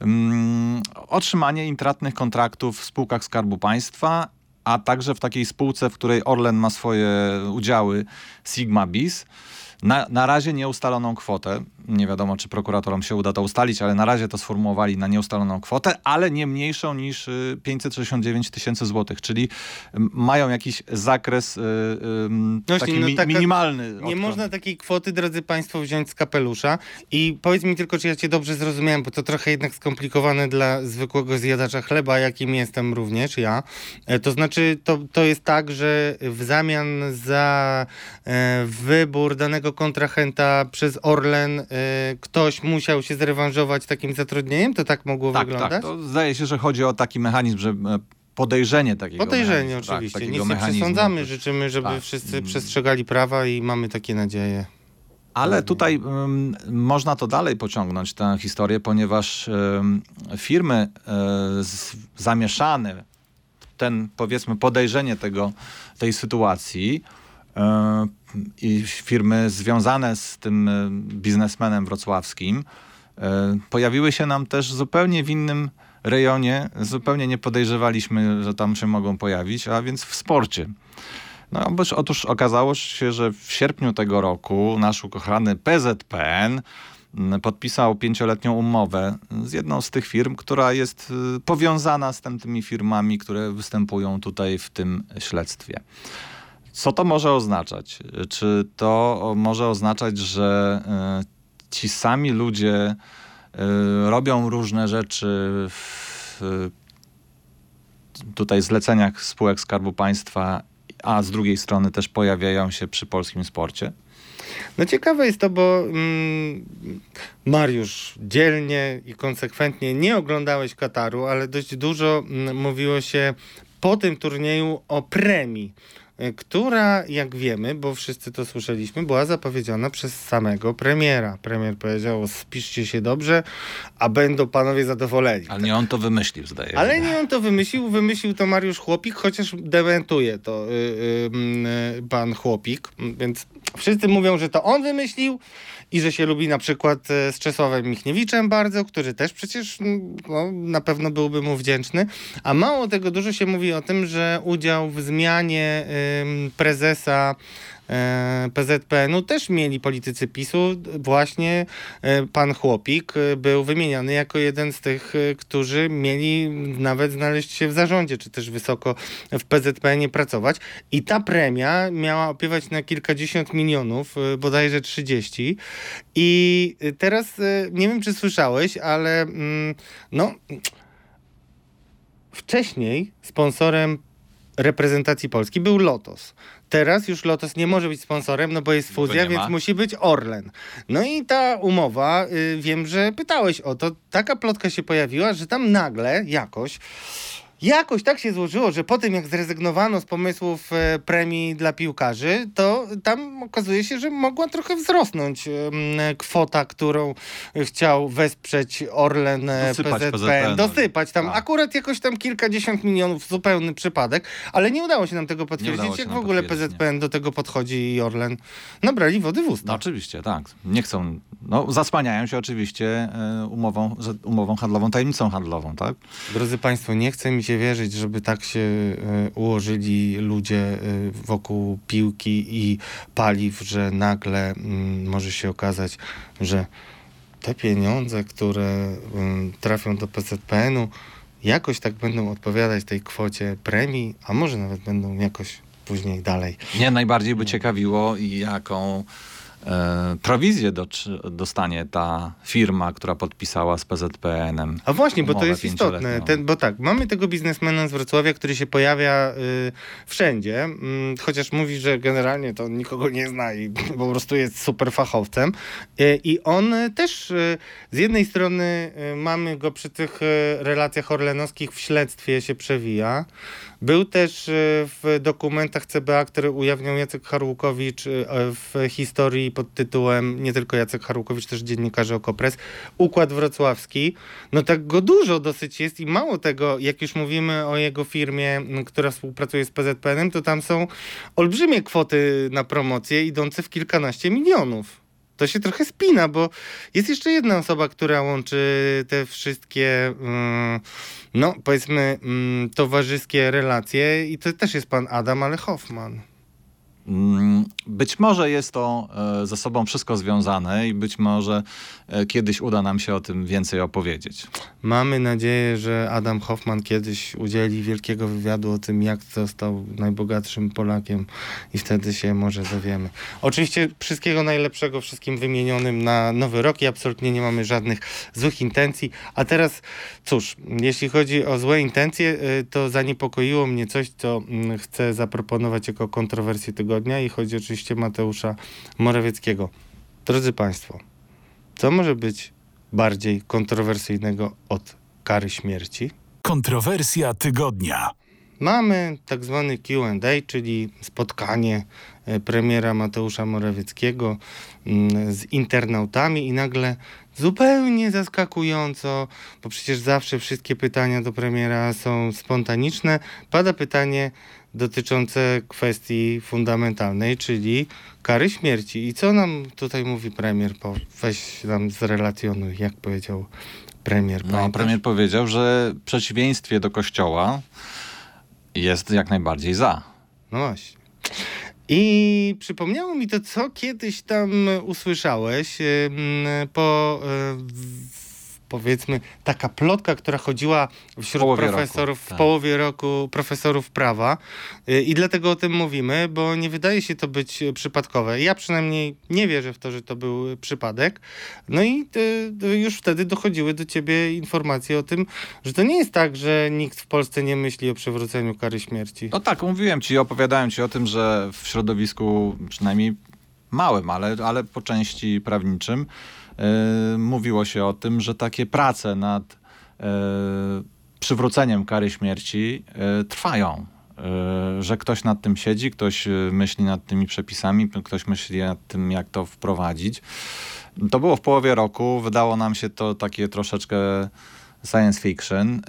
mm, otrzymanie intratnych kontraktów w spółkach Skarbu Państwa a także w takiej spółce, w której Orlen ma swoje udziały Sigma Bis. Na, na razie nieustaloną kwotę. Nie wiadomo, czy prokuratorom się uda to ustalić, ale na razie to sformułowali na nieustaloną kwotę, ale nie mniejszą niż y, 569 tysięcy złotych, czyli mają jakiś zakres y, y, taki no mi, taka- minimalny. Nie odkąd- można takiej kwoty, drodzy Państwo, wziąć z kapelusza. I powiedz mi tylko, czy ja Cię dobrze zrozumiałem, bo to trochę jednak skomplikowane dla zwykłego zjadacza chleba, jakim jestem również ja. E, To znaczy, to, to jest tak, że w zamian za e, wybór danego kontrahenta przez Orlen e, ktoś musiał się zrewanżować takim zatrudnieniem? To tak mogło Tak, wyglądać? tak. To zdaje się, że chodzi o taki mechanizm, że e, podejrzenie takiego Podejrzenie mechanizmu, oczywiście. Tak, Nic nie przesądzamy, życzymy, żeby Tak. wszyscy Mm. przestrzegali prawa i mamy takie nadzieje. Ale tutaj ym, można to dalej pociągnąć, tę historię, ponieważ ym, firmy y, z, zamieszane, ten powiedzmy podejrzenie tego, tej sytuacji y, i firmy związane z tym y, biznesmenem wrocławskim y, pojawiły się nam też zupełnie w innym rejonie. Zupełnie nie podejrzewaliśmy, że tam się mogą pojawić, a więc w sporcie. No, otóż, otóż okazało się, że w sierpniu tego roku nasz ukochany PZPN podpisał pięcioletnią umowę z jedną z tych firm, która jest y, powiązana z tym, tymi firmami, które występują tutaj w tym śledztwie. Co to może oznaczać? Czy to może oznaczać, że y, ci sami ludzie y, robią różne rzeczy w tutaj zleceniach spółek Skarbu Państwa, a z drugiej strony też pojawiają się przy polskim sporcie? No ciekawe jest to, bo mm, Mariusz dzielnie i konsekwentnie nie oglądałeś Kataru, ale dość dużo mm, mówiło się po tym turnieju o premii, która, jak wiemy, bo wszyscy to słyszeliśmy, była zapowiedziana przez samego premiera. Premier powiedział, spiszcie się dobrze, a będą panowie zadowoleni. Ale nie on to wymyślił, zdaje się. Ale nie on to wymyślił, wymyślił to Mariusz Chłopik, chociaż dementuje to y, y, y, pan Chłopik, więc wszyscy mówią, że to on wymyślił i że się lubi na przykład e, z Czesławem Michniewiczem bardzo, który też przecież mm, no, na pewno byłby mu wdzięczny, a mało tego, dużo się mówi o tym, że udział w zmianie prezesa PZPN-u też mieli politycy PiSu. Właśnie e, pan Chłopik e, był wymieniany jako jeden z tych, e, którzy mieli nawet znaleźć się w zarządzie, czy też wysoko w PZPN-ie pracować. I ta premia miała opiewać na kilkadziesiąt milionów, e, bodajże 30. I e, teraz e, nie wiem, czy słyszałeś, ale mm, no wcześniej sponsorem reprezentacji Polski był Lotos. Teraz już Lotos nie może być sponsorem, no bo jest go fuzja, więc musi być Orlen. No i ta umowa, y, wiem, że pytałeś o to, taka plotka się pojawiła, że tam nagle jakoś Jakoś tak się złożyło, że po tym jak zrezygnowano z pomysłów e, premii dla piłkarzy, to tam okazuje się, że mogła trochę wzrosnąć kwota, którą chciał wesprzeć Orlen e, Dosypać PZPN. PZPN. Dosypać tam Tak. akurat jakoś tam kilkadziesiąt milionów, zupełny przypadek, ale nie udało się nam tego potwierdzić. Jak w ogóle PZPN do tego podchodzi i Orlen nabrali wody w usta. No oczywiście, tak. Nie chcą, no zasłaniają się oczywiście e, umową, umową handlową, tajemnicą handlową, tak? Drodzy Państwo, nie chce mi się wierzyć, żeby tak się e, ułożyli ludzie e, wokół piłki i paliw, że nagle mm, może się okazać, że te pieniądze, które mm, trafią do PZPN-u, jakoś tak będą odpowiadać tej kwocie premii, a może nawet będą jakoś później dalej. Mnie najbardziej by ciekawiło, jaką prowizję do, dostanie ta firma, która podpisała z PZPN-em. A właśnie, bo to jest istotne, ten, bo tak, mamy tego biznesmena z Wrocławia, który się pojawia y, wszędzie, mm, chociaż mówi, że generalnie to nikogo nie zna i po prostu jest super fachowcem. Y, I on y, też y, z jednej strony y, mamy go przy tych y, relacjach orlenowskich w śledztwie się przewija. Był też y, w dokumentach CBA, które ujawniał Jacek Harłukowicz y, w historii pod tytułem nie tylko Jacek Harłukowicz, też dziennikarze Okopres, Układ Wrocławski. No tak go dużo dosyć jest i mało tego, jak już mówimy o jego firmie, która współpracuje z PZPN-em, to tam są olbrzymie kwoty na promocję idące w kilkanaście milionów. to się trochę spina, bo jest jeszcze jedna osoba, która łączy te wszystkie, mm, no powiedzmy, mm, towarzyskie relacje i to też jest pan Adam, ale Hoffman. Mm, Być może jest to e, ze sobą wszystko związane i być może kiedyś uda nam się o tym więcej opowiedzieć. Mamy nadzieję, że Adam Hoffman kiedyś udzieli wielkiego wywiadu o tym, jak został najbogatszym Polakiem i wtedy się może dowiemy. Oczywiście wszystkiego najlepszego wszystkim wymienionym na nowy rok i absolutnie nie mamy żadnych złych intencji. A teraz, cóż, jeśli chodzi o złe intencje, y, to zaniepokoiło mnie coś, co mm, chcę zaproponować jako kontrowersję tygodnia i chodzi oczywiście Mateusza Morawieckiego. Drodzy Państwo, co może być bardziej kontrowersyjnego od kary śmierci? Kontrowersja tygodnia. Mamy tak zwany QA, czyli spotkanie e, premiera Mateusza Morawieckiego mm, z internautami i nagle zupełnie zaskakująco, bo przecież zawsze wszystkie pytania do premiera są spontaniczne, pada pytanie dotyczące kwestii fundamentalnej, czyli kary śmierci. I co nam tutaj mówi premier? Po, weź nam zrelacjonuj, jak powiedział premier. No, premier powiedział, że w przeciwieństwie do kościoła jest jak najbardziej za. No właśnie. I przypomniało mi to, co kiedyś tam usłyszałeś po e, powiedzmy taka plotka, która chodziła wśród połowie profesorów roku, w tak. połowie roku profesorów prawa Y, i dlatego o tym mówimy, bo nie wydaje się to być przypadkowe. Ja przynajmniej nie wierzę w to, że to był przypadek. No i y, y, już wtedy dochodziły do ciebie informacje o tym, że to nie jest tak, że nikt w Polsce nie myśli o przywróceniu kary śmierci. No tak, mówiłem ci, opowiadałem ci o tym, że w środowisku przynajmniej małym, ale, ale po części prawniczym mówiło się o tym, że takie prace nad yy, przywróceniem kary śmierci yy, trwają. Że ktoś nad tym siedzi, ktoś myśli nad tymi przepisami, ktoś myśli nad tym, jak to wprowadzić. To było w połowie roku, wydało nam się to takie troszeczkę science fiction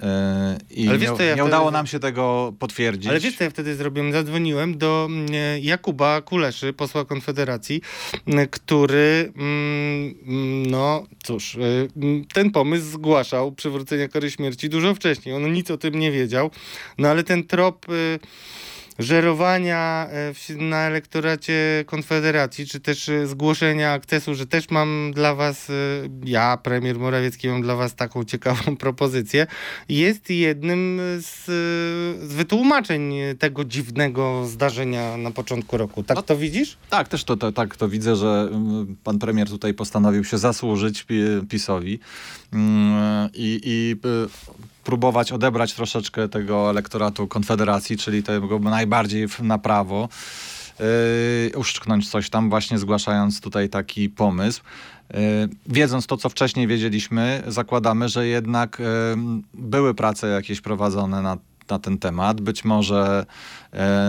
yy, i Ale wiesz nie, ja nie wtedy- udało nam się tego potwierdzić. Ale wiesz, co ja wtedy zrobiłem? Zadzwoniłem do mm, Jakuba Kuleszy, posła Konfederacji, mm, który, mm, no cóż, y, ten pomysł zgłaszał przywrócenia kary śmierci dużo wcześniej. On nic o tym nie wiedział, no ale ten trop y, żerowania w- na elektoracie Konfederacji, czy też y, zgłoszenia akcesu, że też mam dla was, y, ja, premier Morawiecki, mam dla was taką ciekawą propozycję, jest jednym z, z wytłumaczeń tego dziwnego zdarzenia na początku roku. Tak No- to widzisz? Tak, też to, to, tak to widzę, że mm, pan premier tutaj postanowił się zasłużyć pi- PiSowi mm, i, i y, próbować odebrać troszeczkę tego elektoratu Konfederacji, czyli tego najbardziej na prawo, yy, uszczknąć coś tam, właśnie zgłaszając tutaj taki pomysł. Yy, Wiedząc to, co wcześniej wiedzieliśmy, zakładamy, że jednak yy, były prace jakieś prowadzone na, na ten temat. Być może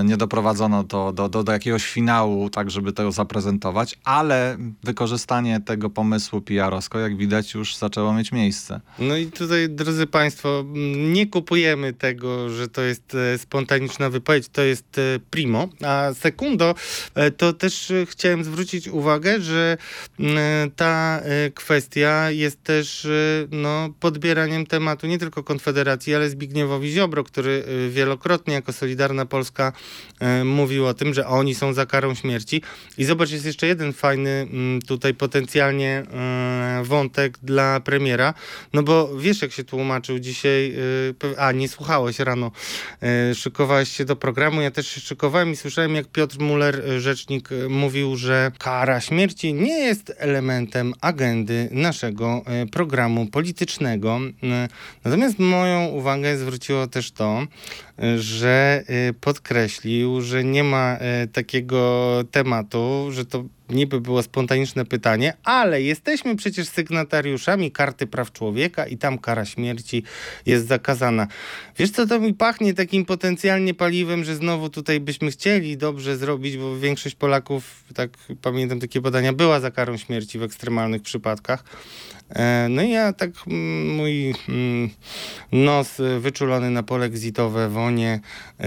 nie doprowadzono to do, do, do jakiegoś finału, tak żeby to zaprezentować, ale wykorzystanie tego pomysłu PR-owsko, jak widać, już zaczęło mieć miejsce. No i tutaj, drodzy Państwo, nie kupujemy tego, że to jest e, spontaniczna wypowiedź, to jest e, primo. A sekundo, e, to też e, chciałem zwrócić uwagę, że m, ta e, kwestia jest też e, no, podbieraniem tematu nie tylko Konfederacji, ale Zbigniewowi Ziobro, który e, wielokrotnie jako Solidarna Polska e, mówił o tym, że oni są za karą śmierci. I zobacz, jest jeszcze jeden fajny m, tutaj potencjalnie e, wątek dla premiera, no bo wiesz, jak się tłumaczył dzisiaj, pe- a nie słuchałeś rano, szykowałeś się do programu, ja też się szykowałem i słyszałem, jak Piotr Muller, rzecznik, mówił, że kara śmierci nie jest elementem agendy naszego programu politycznego. Natomiast moją uwagę zwróciło też to, że y, podkreślił, że nie ma y, takiego tematu, że to niby było spontaniczne pytanie, ale jesteśmy przecież sygnatariuszami Karty Praw Człowieka i tam kara śmierci jest zakazana. Wiesz co, to mi pachnie takim potencjalnie paliwem, że znowu tutaj byśmy chcieli dobrze zrobić, bo większość Polaków, tak pamiętam takie badania, była za karą śmierci w ekstremalnych przypadkach. E, No i ja tak, mm, mój mm, nos wyczulony na pole gzitowe, wonie, y,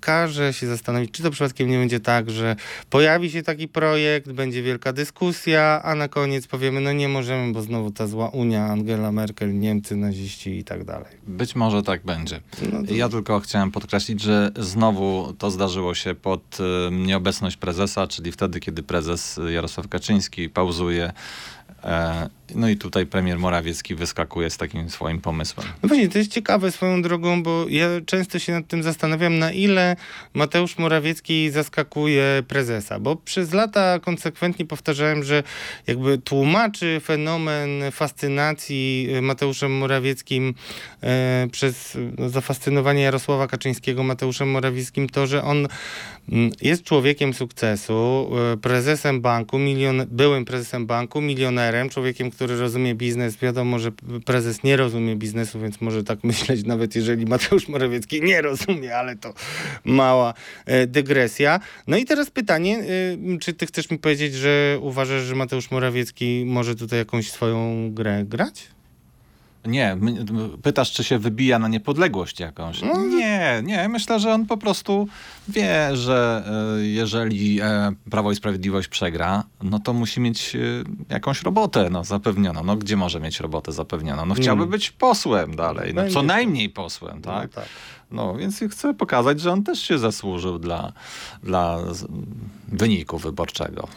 każe się zastanowić, czy to przypadkiem nie będzie tak, że pojawi się taki projekt, będzie wielka dyskusja, a na koniec powiemy, no nie możemy, bo znowu ta zła Unia, Angela Merkel, Niemcy, naziści i tak dalej. Być może tak będzie. No to- Ja tylko chciałem podkreślić, że znowu to zdarzyło się pod e, nieobecność prezesa, czyli wtedy, kiedy prezes Jarosław Kaczyński pauzuje. E, no i tutaj premier Morawiecki wyskakuje z takim swoim pomysłem. No właśnie, to jest ciekawe swoją drogą, bo ja często się nad tym zastanawiam, na ile Mateusz Morawiecki zaskakuje prezesa, bo przez lata konsekwentnie powtarzałem, że jakby tłumaczy fenomen fascynacji y, Mateuszem Morawieckim e, przez no, zafascynowanie Jarosława Kaczyńskiego Mateuszem Morawieckim to, że on mm, jest człowiekiem sukcesu, e, prezesem banku, milion, byłym prezesem banku, milionerem, człowiekiem, który rozumie biznes. Wiadomo, że prezes nie rozumie biznesu, więc może tak myśleć, nawet jeżeli Mateusz Morawiecki nie rozumie, ale to mała e, dygresja. No i teraz pytanie, e, czy ty chcesz mi powiedzieć, że uważasz, że Mateusz Morawiecki może tutaj jakąś swoją grę grać? Nie, pytasz, czy się wybija na niepodległość jakąś. No, Nie, nie. Myślę, że on po prostu wie, że e, jeżeli e, Prawo i Sprawiedliwość przegra, no to musi mieć e, jakąś robotę no, zapewnioną. No gdzie może mieć robotę zapewnioną? No chciałby Mm. być posłem dalej. No, co najmniej posłem, tak? No, tak. No więc chcę pokazać, że on też się zasłużył dla, dla wyniku wyborczego.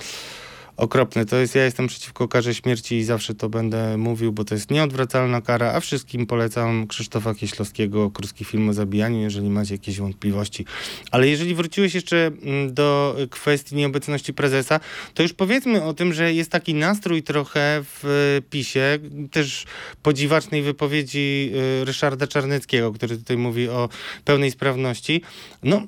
Okropne to jest. Ja jestem przeciwko karze śmierci i zawsze to będę mówił, bo to jest nieodwracalna kara, a wszystkim polecam Krzysztofa Kieślowskiego, krótki film o zabijaniu, jeżeli macie jakieś wątpliwości. Ale jeżeli wróciłeś jeszcze mm, do kwestii nieobecności prezesa, to już powiedzmy o tym, że jest taki nastrój trochę w y, PiSie, też podziwacznej wypowiedzi y, Ryszarda Czarneckiego, który tutaj mówi o pełnej sprawności. No,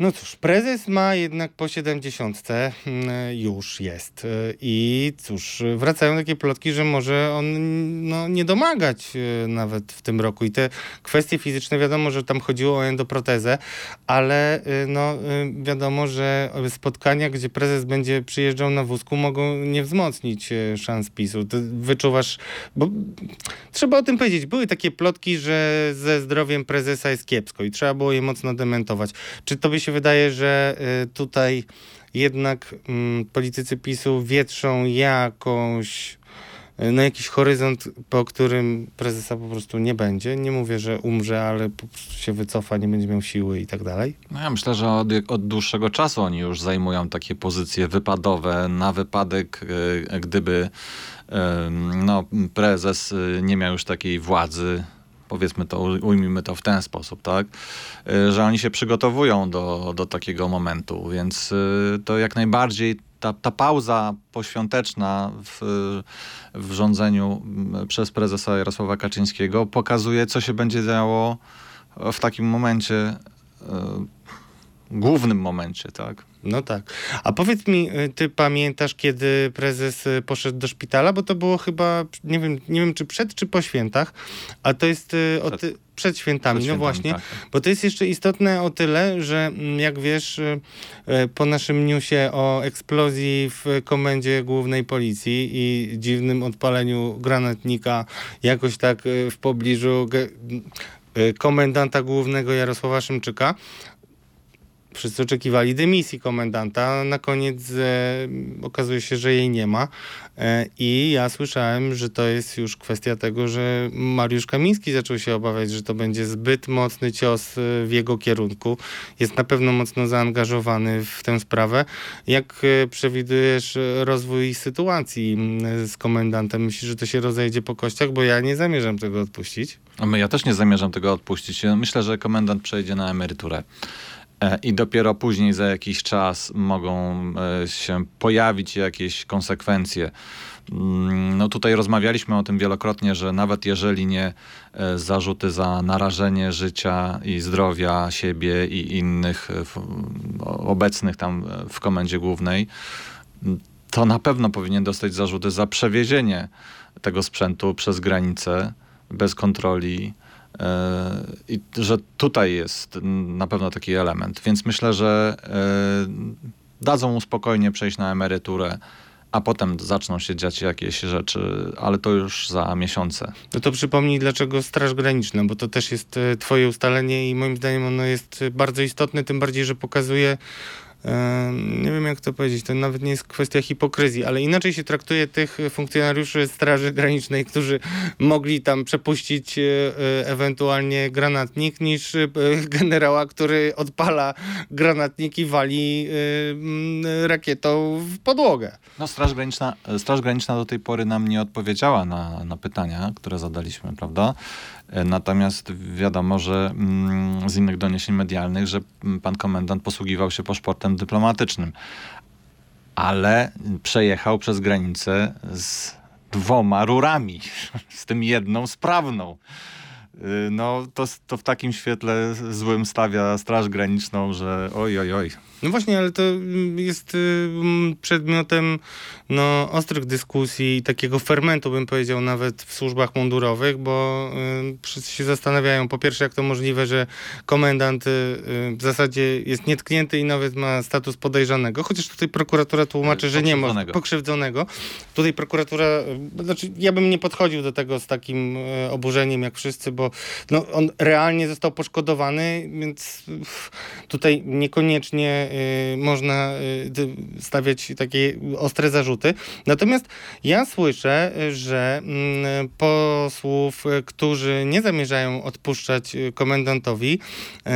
no cóż, prezes ma jednak po 70 mm, już jest. Y, I cóż, wracają takie plotki, że może on no, nie domagać y, nawet w tym roku. I te kwestie fizyczne, wiadomo, że tam chodziło o endoprotezę, ale y, no, wiadomo, że spotkania, gdzie prezes będzie przyjeżdżał na wózku, mogą nie wzmocnić szans PiSu. Ty wyczuwasz, bo trzeba o tym powiedzieć. Były takie plotki, że ze zdrowiem prezesa jest kiepsko i trzeba było je mocno dementować. Czy tobie się wydaje, że y, tutaj jednak mm, politycy PiSu wietrzą jakąś, y, no jakiś horyzont, po którym prezesa po prostu nie będzie? Nie mówię, że umrze, ale po prostu się wycofa, nie będzie miał siły i tak dalej. No ja myślę, że od, od dłuższego czasu oni już zajmują takie pozycje wypadowe na wypadek, e, gdyby no, prezes nie miał już takiej władzy. Powiedzmy to, ujmijmy to w ten sposób, tak? E, Że oni się przygotowują do, do takiego momentu, więc e, to jak najbardziej ta, ta pauza poświąteczna w, w rządzeniu m, przez prezesa Jarosława Kaczyńskiego pokazuje, co się będzie działo w takim momencie, e, głównym momencie, tak? No tak. A powiedz mi, y, ty pamiętasz, kiedy prezes y, poszedł do szpitala? Bo to było chyba, nie wiem, nie wiem czy przed, czy po świętach, a to jest y, o Przed. przed świętami, Przed no świętami, właśnie. tak. Bo to jest jeszcze istotne o tyle, że mm, jak wiesz, po naszym newsie o eksplozji w komendzie głównej policji i dziwnym odpaleniu granatnika jakoś tak w pobliżu komendanta głównego Jarosława Szymczyka, Wszyscy oczekiwali dymisji komendanta. Na koniec e, okazuje się, że jej nie ma. E, I ja słyszałem, że to jest już kwestia tego, że Mariusz Kamiński zaczął się obawiać, że to będzie zbyt mocny cios e, w jego kierunku. Jest na pewno mocno zaangażowany w tę sprawę. Jak e, przewidujesz e, rozwój sytuacji z komendantem? Myślisz, że to się rozejdzie po kościach? Bo ja nie zamierzam tego odpuścić. Ja też nie zamierzam tego odpuścić. Myślę, że komendant przejdzie na emeryturę. E, I dopiero później za jakiś czas mogą e, się pojawić jakieś konsekwencje. Mm, No tutaj rozmawialiśmy o tym wielokrotnie, że nawet jeżeli nie e, zarzuty za narażenie życia i zdrowia siebie i innych obecnych tam w komendzie głównej, to na pewno powinien dostać zarzuty za przewiezienie tego sprzętu przez granicę bez kontroli. E, I że tutaj jest na pewno taki element. Więc myślę, że e, dadzą mu spokojnie przejść na emeryturę, a potem zaczną się dziać jakieś rzeczy, ale to już za miesiące. No to przypomnij, dlaczego Straż Graniczna, bo to też jest e, twoje ustalenie i moim zdaniem ono jest bardzo istotne, tym bardziej, że pokazuje nie wiem jak to powiedzieć, to nawet nie jest kwestia hipokryzji, ale inaczej się traktuje tych funkcjonariuszy Straży Granicznej, którzy mogli tam przepuścić e, e, ewentualnie granatnik, niż e, generała, który odpala granatnik i wali rakietą w podłogę. No, Straż Graniczna, Straż Graniczna do tej pory nam nie odpowiedziała na, na pytania, które zadaliśmy, prawda? E, Natomiast wiadomo, że mm, z innych doniesień medialnych, że mm, pan komendant posługiwał się paszportem dyplomatycznym, ale przejechał przez granicę z dwoma rurami, z tym jedną sprawną. Y, No, to, to w takim świetle złym stawia Straż Graniczną, że oj, oj, oj. No właśnie, ale to mm, jest y, mm, przedmiotem no, ostrych dyskusji i takiego fermentu, bym powiedział, nawet w służbach mundurowych, bo y, wszyscy się zastanawiają, po pierwsze, jak to możliwe, że komendant y, w zasadzie jest nietknięty i nawet ma status podejrzanego, chociaż tutaj prokuratura tłumaczy, że nie ma Pokrzywdzonego. Tutaj prokuratura, znaczy ja bym nie podchodził do tego z takim oburzeniem jak wszyscy, bo no, on realnie został poszkodowany, więc tutaj niekoniecznie można y, stawiać takie ostre zarzuty. Natomiast ja słyszę, y, że mm, posłów, y, którzy nie zamierzają odpuszczać y, komendantowi, y,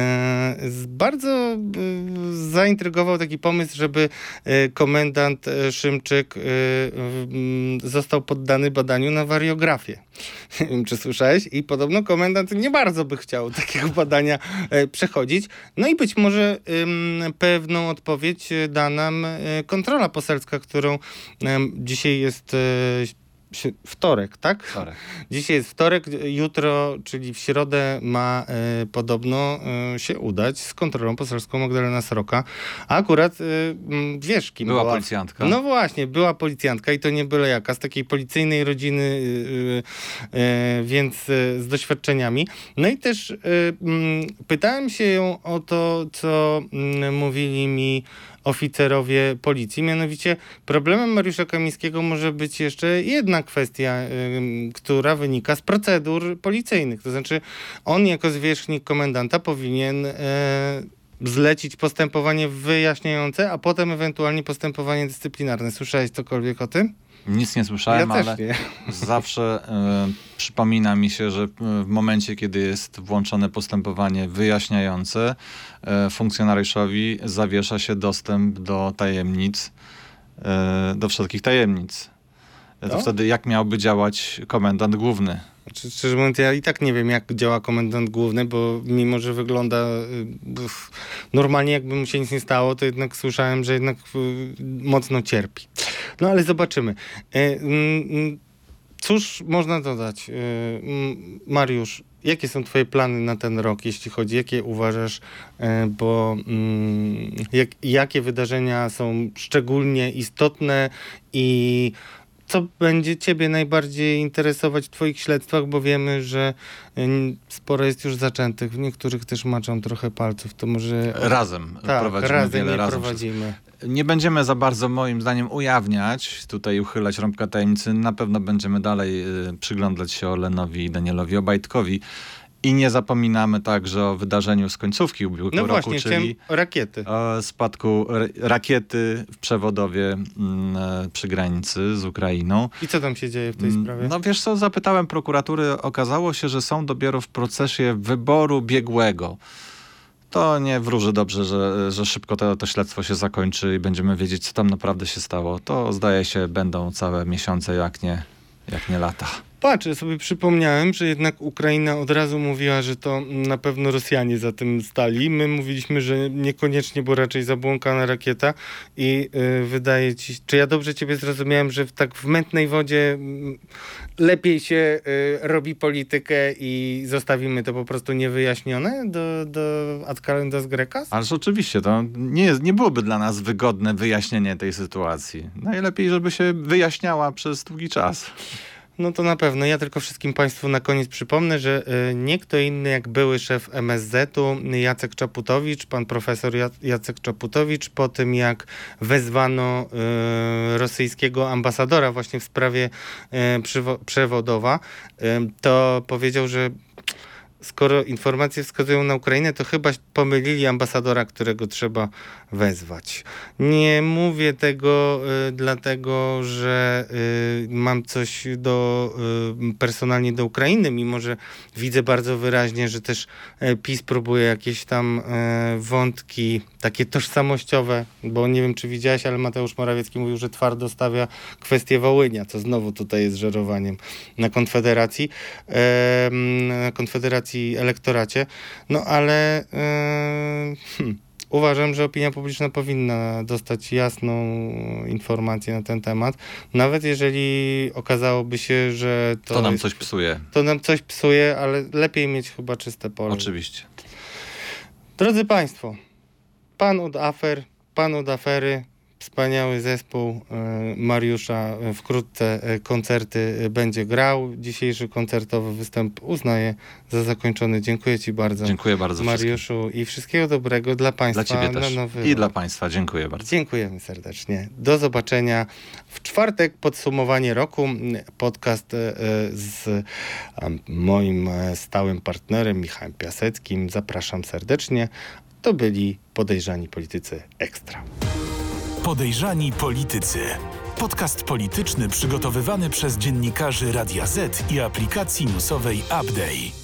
bardzo y, zaintrygował taki pomysł, żeby y, komendant y, Szymczyk y, y, mm, został poddany badaniu na wariografię. Nie wiem, czy słyszałeś? I podobno komendant nie bardzo by chciał takiego badania przechodzić. No i być może ym, pewną odpowiedź e, da nam e, kontrola poselska, którą dzisiaj jest si- wtorek, tak? Wtorek. Dzisiaj jest wtorek, jutro, czyli w środę ma e, podobno e, się udać z kontrolą poselską Magdalena Sroka. A akurat, m, wiesz kim Była policjantka. No właśnie, była policjantka i to nie byle jaka, z takiej policyjnej rodziny, y, y, y, więc y, z doświadczeniami. No i też y, pytałem się ją o to, co mówili mi oficerowie policji. Mianowicie problemem Mariusza Kamińskiego może być jeszcze jedna kwestia, która wynika z procedur policyjnych. To znaczy on jako zwierzchnik komendanta powinien e, zlecić postępowanie wyjaśniające, a potem ewentualnie postępowanie dyscyplinarne. Słyszałeś cokolwiek o tym? Nic nie słyszałem, ja ale nie. zawsze e, przypomina mi się, że e, w momencie, kiedy jest włączone postępowanie wyjaśniające, e, funkcjonariuszowi zawiesza się dostęp do tajemnic, e, do wszelkich tajemnic. To No. wtedy jak miałby działać komendant główny? Znaczy, szczerze mówiąc, ja i tak nie wiem, jak działa komendant główny, bo mimo, że wygląda y, normalnie, jakby mu się nic nie stało, to jednak słyszałem, że jednak y, mocno cierpi. No ale zobaczymy. E, mm, mm, Cóż można dodać? Y, mm, Mariusz, jakie są twoje plany na ten rok, jeśli chodzi, jakie uważasz, e, bo jak, jakie wydarzenia są szczególnie istotne i co będzie ciebie najbardziej interesować w twoich śledztwach, bo wiemy, że y, sporo jest już zaczętych, w niektórych też maczą trochę palców, to może... Razem tak, prowadzimy razem wiele razem. prowadzimy. Nie będziemy za bardzo, moim zdaniem, ujawniać, tutaj uchylać rąbka tajemnicy. Na pewno będziemy dalej y, przyglądać się Orlenowi i Danielowi Obajtkowi. I nie zapominamy także o wydarzeniu z końcówki ubiegłego No roku, właśnie, chciałem czyli rakiety. o spadku rakiety w przewodowie mm, e, przy granicy z Ukrainą. I co tam się dzieje w tej Mm, sprawie? No wiesz co, zapytałem prokuratury, okazało się, że są dopiero w procesie wyboru biegłego. To nie wróży dobrze, że, że szybko to, to śledztwo się zakończy i będziemy wiedzieć, co tam naprawdę się stało. To zdaje się będą całe miesiące, jak nie, jak nie lata. Patrz, sobie przypomniałem, że jednak Ukraina od razu mówiła, że to na pewno Rosjanie za tym stali. My mówiliśmy, że niekoniecznie, bo raczej zabłąkana rakieta i y, wydaje ci czy ja dobrze ciebie zrozumiałem, że w tak w mętnej wodzie mm, lepiej się y, robi politykę i zostawimy to po prostu niewyjaśnione do, do ad calendas grecas? Ależ oczywiście, to nie, jest, nie byłoby dla nas wygodne wyjaśnienie tej sytuacji. Najlepiej, żeby się wyjaśniała przez długi czas. No to na pewno. Ja tylko wszystkim Państwu na koniec przypomnę, że y, nie kto inny jak były szef MSZ-u Jacek Czaputowicz, pan profesor Ja- Jacek Czaputowicz, po tym jak wezwano y, rosyjskiego ambasadora właśnie w sprawie y, przewodowa, to powiedział, że skoro informacje wskazują na Ukrainę, to chyba pomylili ambasadora, którego trzeba wezwać. Nie mówię tego y, dlatego, że y, mam coś do, y, personalnie do Ukrainy, mimo że widzę bardzo wyraźnie, że też e, PiS próbuje jakieś tam e, wątki takie tożsamościowe, bo nie wiem, czy widziałeś, ale Mateusz Morawiecki mówił, że twardo stawia kwestię Wołynia, co znowu tutaj jest żerowaniem na Konfederacji, e, Konfederacji elektoracie. No ale e, hmm, uważam, że opinia publiczna powinna dostać jasną informację na ten temat, nawet jeżeli okazałoby się, że to, To nam jest, coś psuje. to nam coś psuje, ale lepiej mieć chyba czyste pole. Oczywiście. Drodzy Państwo, pan od afer, pan od afery, wspaniały zespół e, Mariusza wkrótce e, koncerty e, będzie grał. Dzisiejszy koncertowy występ uznaję za zakończony. Dziękuję Ci bardzo. Dziękuję bardzo wszystkim. Mariuszu i wszystkiego dobrego dla Państwa Dla ciebie też. nowy I dla państwa. Dziękuję bardzo. Dziękujemy serdecznie. Do zobaczenia w czwartek. Podsumowanie roku. Podcast z moim stałym partnerem Michałem Piaseckim. Zapraszam serdecznie. To byli podejrzani politycy ekstra. Podejrzani politycy. Podcast polityczny przygotowywany przez dziennikarzy Radia Z i aplikacji newsowej Update.